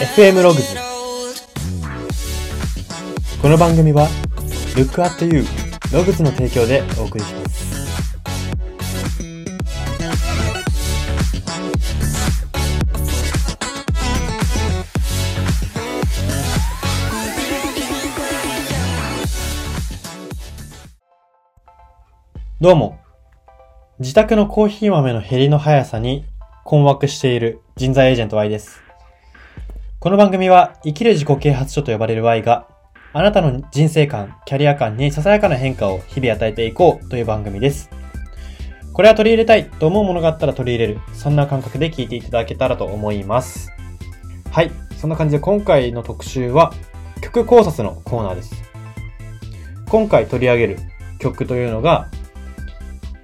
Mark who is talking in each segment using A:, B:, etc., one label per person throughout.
A: FM ログズこの番組は Look at You ログズの提供でお送りします。どうも。自宅のコーヒー豆の減りの速さに困惑している人材エージェント Y です。この番組は生きる自己啓発書と呼ばれる Y があなたの人生観、キャリア観にささやかな変化を日々与えていこうという番組です。これは取り入れたいと思うものがあったら取り入れる。そんな感覚で聞いていただけたらと思います。はい。そんな感じで今回の特集は曲考察のコーナーです。今回取り上げる曲というのが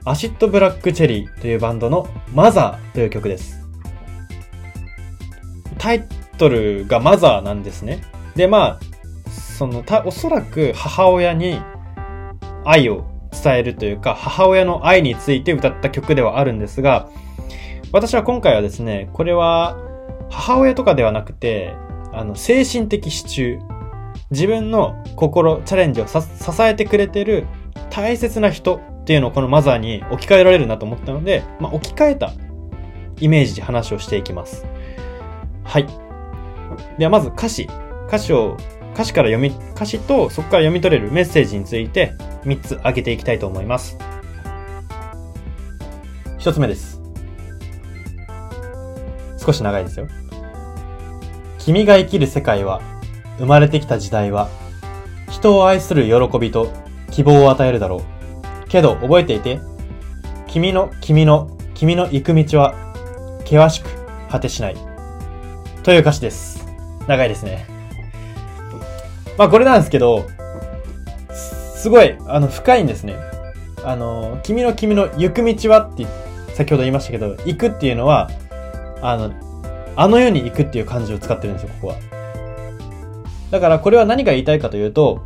A: アシッドブラックチェリーというバンドのマザーという曲です。タイトルがマザーなんですね。で、まあ、その、た、おそらく母親に愛を伝えるというか、母親の愛について歌った曲ではあるんですが、私は今回はですね、これは母親とかではなくて、あの、精神的支柱。自分の心、チャレンジを支えてくれてる大切な人っていうのをこのマザーに置き換えられるなと思ったので、まあ、置き換えたイメージで話をしていきます。はい。ではまず歌詞。歌詞を、歌詞から読み、歌詞とそこから読み取れるメッセージについて3つ挙げていきたいと思います。1つ目です。少し長いですよ。君が生きる世界は、生まれてきた時代は、人を愛する喜びと希望を与えるだろう。けど覚えていて、君の、君の、君の行く道は、険しく果てしない。という歌詞です。長いですね。まあこれなんですけど、すごい、あの、深いんですね。あの、君の君の行く道はって先ほど言いましたけど、行くっていうのは、あの、あの世に行くっていう漢字を使ってるんですよ、ここは。だからこれは何が言いたいかというと、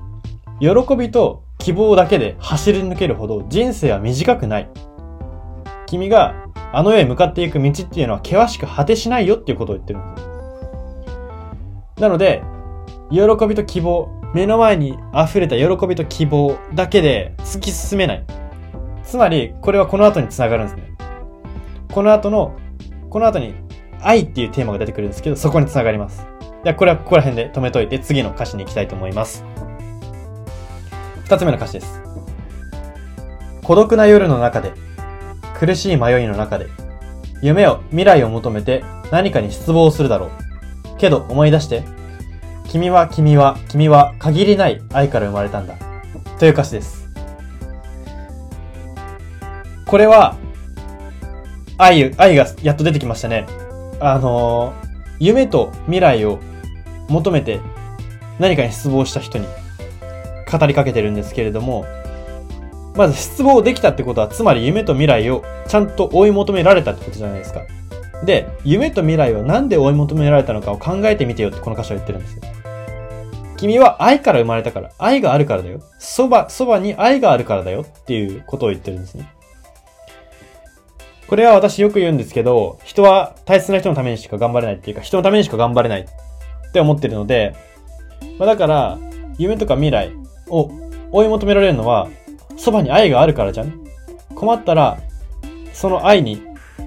A: 喜びと希望だけで走り抜けるほど人生は短くない。君があの世へ向かっていく道っていうのは険しく果てしないよっていうことを言ってるんですよ。なので、喜びと希望、目の前に溢れた喜びと希望だけで突き進めない。つまり、これはこの後に繋がるんですね。この後の、この後に愛っていうテーマが出てくるんですけど、そこに繋がります。では、これはここら辺で止めといて、次の歌詞に行きたいと思います。二つ目の歌詞です。孤独な夜の中で、苦しい迷いの中で、夢を、未来を求めて何かに失望するだろう。けど思い出して、君は君は君は限りない愛から生まれたんだ。という歌詞です。これは、愛、愛がやっと出てきましたね。あのー夢と未来を求めて何かに失望した人に語りかけてるんですけれども、まず失望できたってことは、つまり夢と未来をちゃんと追い求められたってことじゃないですか。で、夢と未来をなんで追い求められたのかを考えてみてよってこの歌詞は言ってるんですよ。君は愛から生まれたから、愛があるからだよ。そば、そばに愛があるからだよっていうことを言ってるんですね。これは私よく言うんですけど、人は大切な人のためにしか頑張れないっていうか、人のためにしか頑張れないって思ってるので、まあ、だから、夢とか未来を追い求められるのは、そばに愛があるからじゃん。困ったら、その愛に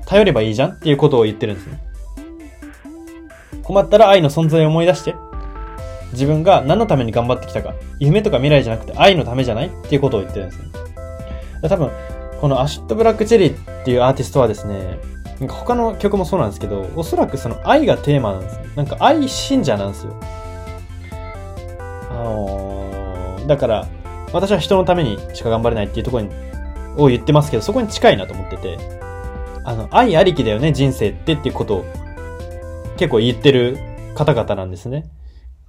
A: 頼ればいいじゃんっていうことを言ってるんですね。困ったら愛の存在を思い出して、自分が何のために頑張ってきたか、夢とか未来じゃなくて愛のためじゃないっていうことを言ってるんですね。多分、このアシッドブラックチェリーっていうアーティストはですね、他の曲もそうなんですけど、おそらくその愛がテーマなんですね。なんか愛信者なんですよ。あのーだから、私は人のためにしか頑張れないっていうところに、を言ってますけど、そこに近いなと思ってて、あの、愛ありきだよね、人生ってっていうことを結構言ってる方々なんですね。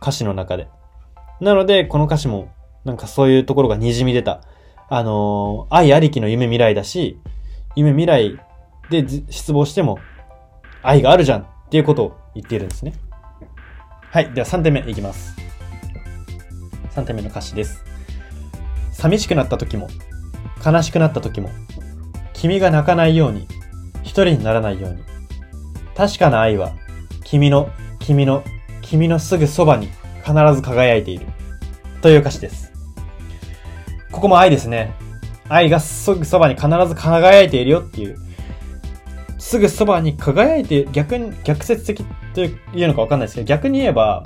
A: 歌詞の中で。なので、この歌詞も、なんかそういうところが滲み出た。あのー愛ありきの夢未来だし、夢未来で失望しても、愛があるじゃんっていうことを言っているんですね。はい。では3点目いきます。3点目の歌詞です。寂しくなった時も、悲しくなった時も、君が泣かないように、一人にならないように。確かな愛は、君の、君の、君のすぐそばに必ず輝いている。という歌詞です。ここも愛ですね。愛がすぐそばに必ず輝いているよっていう。すぐそばに輝いて、逆に、逆説的というのかわかんないですけど、逆に言えば、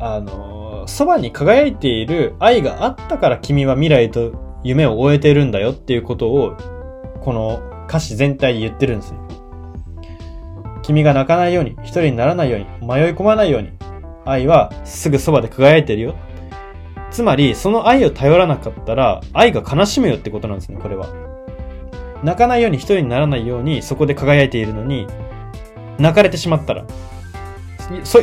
A: あの、そばに輝いている愛があったから君は未来と夢を終えているんだよっていうことを、この歌詞全体で言ってるんですよ。君が泣かないように、一人にならないように、迷い込まないように、愛はすぐそばで輝いてるよ。つまり、その愛を頼らなかったら、愛が悲しむよってことなんですね、これは。泣かないように一人にならないように、そこで輝いているのに、泣かれてしまったら、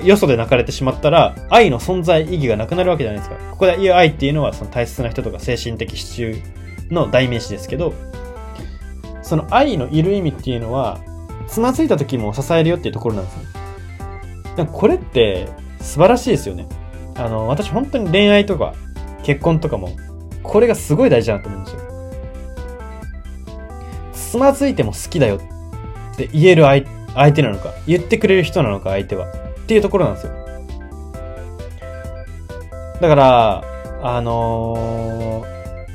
A: よそで泣かれてしまったら、愛の存在意義がなくなるわけじゃないですか。ここで言う愛っていうのは、その大切な人とか精神的支柱の代名詞ですけど、その愛のいる意味っていうのは、つまずいた時も支えるよっていうところなんですね。これって素晴らしいですよね。あの、私本当に恋愛とか結婚とかも、これがすごい大事だなと思うんですよ。つまずいても好きだよって言える相手なのか、言ってくれる人なのか、相手は。っていうところなんですよ。だから、あの、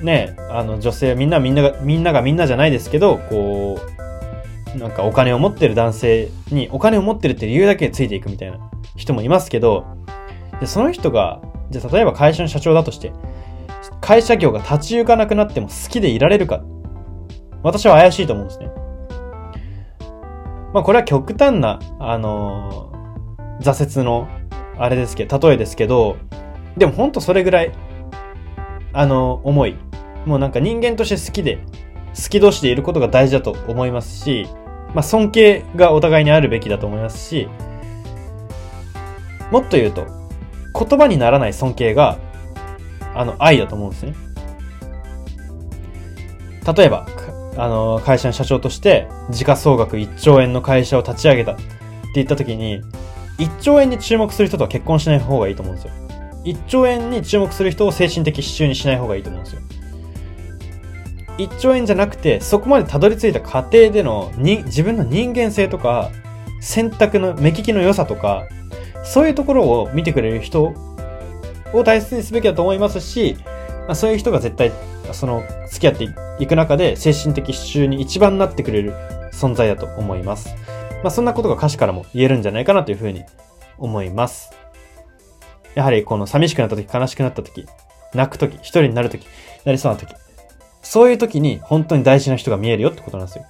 A: ね、あの女性、みんなみんなが、みんながみんなじゃないですけど、こう、なんかお金を持ってる男性にお金を持ってるって理由だけついていくみたいな人もいますけど、で、その人が、じゃあ例えば会社の社長だとして、会社業が立ち行かなくなっても好きでいられるか。私は怪しいと思うんですね。まあこれは極端な、あのー、挫折の、あれですけど、例えですけど、でもほんとそれぐらい、あのー、思い。もうなんか人間として好きで、好き同士でいることが大事だと思いますし、まあ尊敬がお互いにあるべきだと思いますし、もっと言うと、言葉にならない尊敬が、あの、愛だと思うんですね。例えば、あの、会社の社長として、時価総額1兆円の会社を立ち上げたって言った時に、1兆円に注目する人とは結婚しない方がいいと思うんですよ。1兆円に注目する人を精神的支柱にしない方がいいと思うんですよ。1兆円じゃなくて、そこまでたどり着いた過程でのに自分の人間性とか、選択の目利きの良さとか、そういうところを見てくれる人を大切にすべきだと思いますし、まあ、そういう人が絶対、その、付き合っていく中で精神的支柱に一番なってくれる存在だと思います。まあ、そんなことが歌詞からも言えるんじゃないかなというふうに思います。やはりこの寂しくなった時、悲しくなった時、泣く時、一人になる時、なりそうな時、そういう時に本当に大事な人が見えるよってことなんですよ。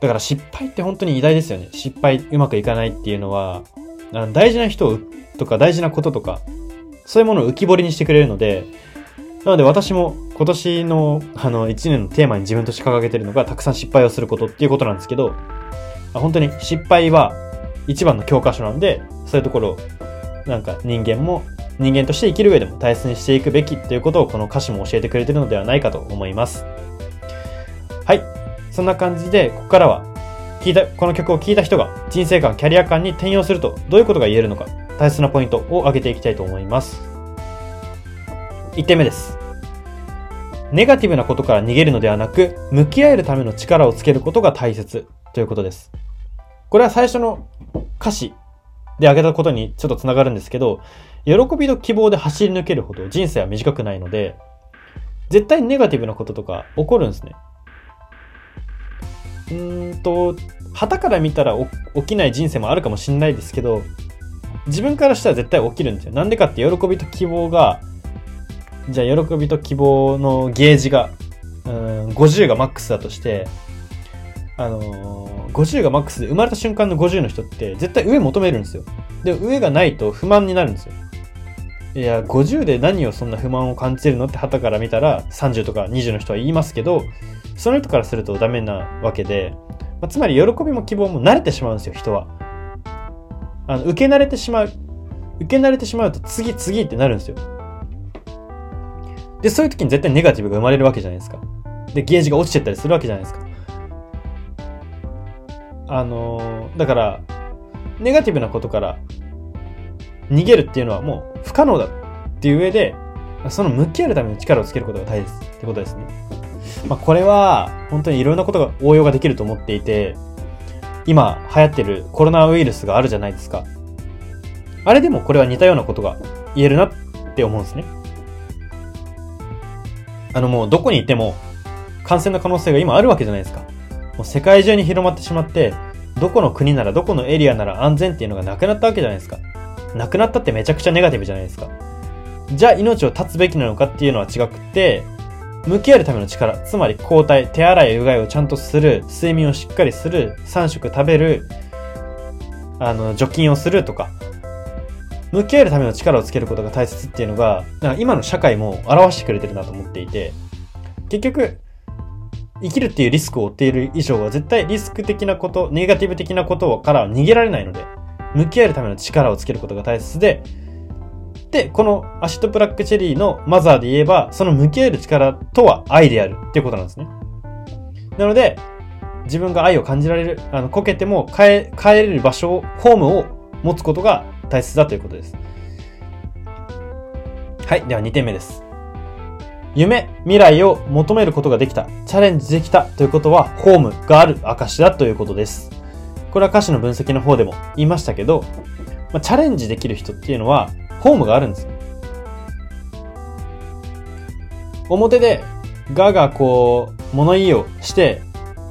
A: だから失敗って本当に偉大ですよね。失敗うまくいかないっていうのは、あの大事な人とか大事なこととか、そういうものを浮き彫りにしてくれるので、なので私も今年のあの1年のテーマに自分として掲げてるのがたくさん失敗をすることっていうことなんですけど、本当に失敗は一番の教科書なんで、そういうところをなんか人間も人間として生きる上でも大切にしていくべきっていうことをこの歌詞も教えてくれてるのではないかと思います。はい。そんな感じで、ここからは聞いた、この曲を聴いた人が人生観、キャリア観に転用するとどういうことが言えるのか、大切なポイントを挙げていきたいと思います。1点目です。ネガティブなことから逃げるのではなく、向き合えるための力をつけることが大切ということです。これは最初の歌詞で挙げたことにちょっと繋がるんですけど、喜びと希望で走り抜けるほど人生は短くないので、絶対ネガティブなこととか起こるんですね。うんと、旗から見たら起きない人生もあるかもしんないですけど、自分からしたら絶対起きるんですよ。なんでかって喜びと希望が、じゃあ喜びと希望のゲージが、うん、50がマックスだとして、あのー、50がマックスで生まれた瞬間の50の人って絶対上求めるんですよ。で、上がないと不満になるんですよ。いや、50で何をそんな不満を感じてるのって旗から見たら30とか20の人は言いますけど、その人からするとダメなわけで、まあ、つまり喜びも希望も慣れてしまうんですよ、人は。あの、受け慣れてしまう。受け慣れてしまうと次次ってなるんですよ。で、そういう時に絶対ネガティブが生まれるわけじゃないですか。で、ゲージが落ちてったりするわけじゃないですか。あのー、だから、ネガティブなことから逃げるっていうのはもう不可能だっていう上で、その向き合うための力をつけることが大切ってことですね。まあ、これは本当にいろんなことが応用ができると思っていて、今流行ってるコロナウイルスがあるじゃないですか。あれでもこれは似たようなことが言えるなって思うんですね。あのもうどこにいても感染の可能性が今あるわけじゃないですか。もう世界中に広まってしまって、どこの国ならどこのエリアなら安全っていうのがなくなったわけじゃないですか。なくなったってめちゃくちゃネガティブじゃないですか。じゃあ命を絶つべきなのかっていうのは違くて、向き合うための力、つまり交代、手洗い、うがいをちゃんとする、睡眠をしっかりする、3食食べる、あの、除菌をするとか、向き合えるための力をつけることが大切っていうのが、なんか今の社会も表してくれてるなと思っていて、結局、生きるっていうリスクを負っている以上は絶対リスク的なこと、ネガティブ的なことから逃げられないので、向き合えるための力をつけることが大切で、で、このアシッドブラックチェリーのマザーで言えば、その向き合える力とは愛であるっていうことなんですね。なので、自分が愛を感じられる、あの、こけても帰、帰れる場所を、ホームを持つことが大切だということです。はい。では2点目です。夢、未来を求めることができた、チャレンジできたということは、ホームがある証だということです。これは歌詞の分析の方でも言いましたけど、まあ、チャレンジできる人っていうのは、ホームがあるんです。表で、ガがこう、物言いをして、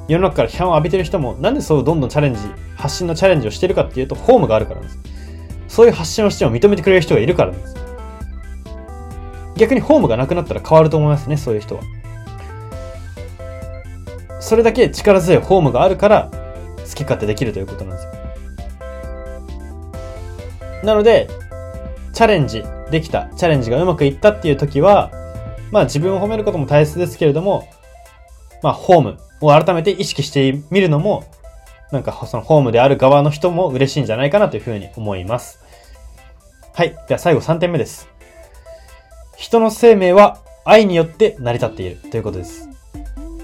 A: 世の中から批判を浴びてる人も、なんでそうどんどんチャレンジ、発信のチャレンジをしてるかっていうと、ホームがあるからです。そういう発信をしても認めてくれる人がいるからです。逆にホームがなくなったら変わると思いますね、そういう人は。それだけ力強いホームがあるから、好き勝手できるということなんですよ。なので、チャレンジできた、チャレンジがうまくいったっていう時は、まあ自分を褒めることも大切ですけれども、まあホームを改めて意識してみるのも、なんかそのホームである側の人も嬉しいんじゃないかなというふうに思います。はい。では最後3点目です。人の生命は愛によって成り立っているということです。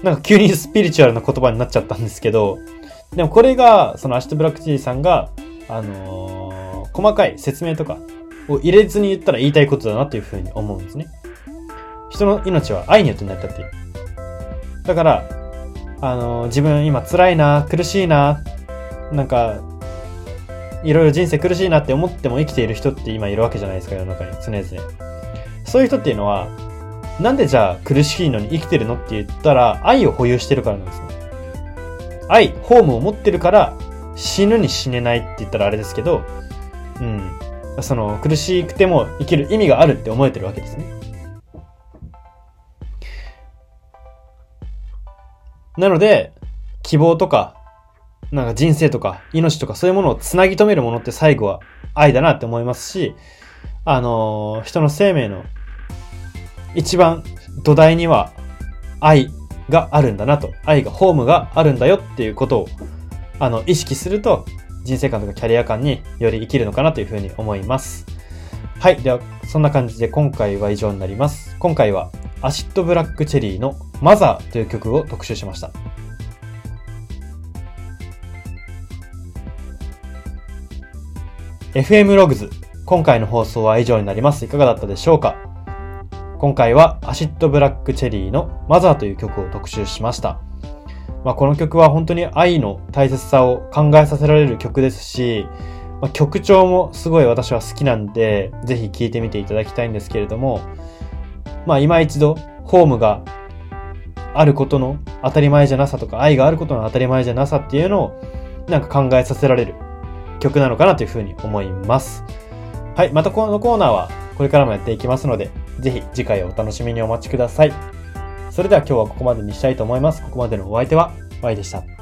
A: なんか急にスピリチュアルな言葉になっちゃったんですけど、でもこれが、その Acid Black Cherry さんが、あのー、細かい説明とかを入れずに言ったら言いたいことだなというふうに思うんですね。人の命は愛によって成り立っている。だから、あのー、自分今辛いな、苦しいな、なんか、いろいろ人生苦しいなって思っても生きている人って今いるわけじゃないですか、世の中に常々。そういう人っていうのは、なんでじゃあ苦しいのに生きてるのって言ったら、愛を保有してるからなんですね。愛、ホームを持ってるから、死ぬに死ねないって言ったらあれですけど、うん。その、苦しくても生きる意味があるって思えてるわけですね。なので、希望とか、なんか人生とか、命とかそういうものをつなぎ止めるものって最後は愛だなって思いますし、あのー、人の生命の一番土台には愛があるんだなと、愛が、ホームがあるんだよっていうことを、あの、意識すると、人生観とかキャリア観により生きるのかなというふうに思います。はい。では、そんな感じで今回は以上になります。今回は、Acid Black Cherry の Mother という曲を特集しました。FM ログズ。今回の放送は以上になります。いかがだったでしょうか？今回は Acid Black Cherry の Mother という曲を特集しました。まあ、この曲は本当に愛の大切さを考えさせられる曲ですし、まあ、曲調もすごい私は好きなんで、ぜひ聴いてみていただきたいんですけれども、まあ今一度、ホームがあることの当たり前じゃなさとか、愛があることの当たり前じゃなさっていうのを、なんか考えさせられる曲なのかなというふうに思います。はい、またこのコーナーはこれからもやっていきますので、ぜひ次回をお楽しみにお待ちください。それでは今日はここまでにしたいと思います。ここまでのお相手は、Y でした。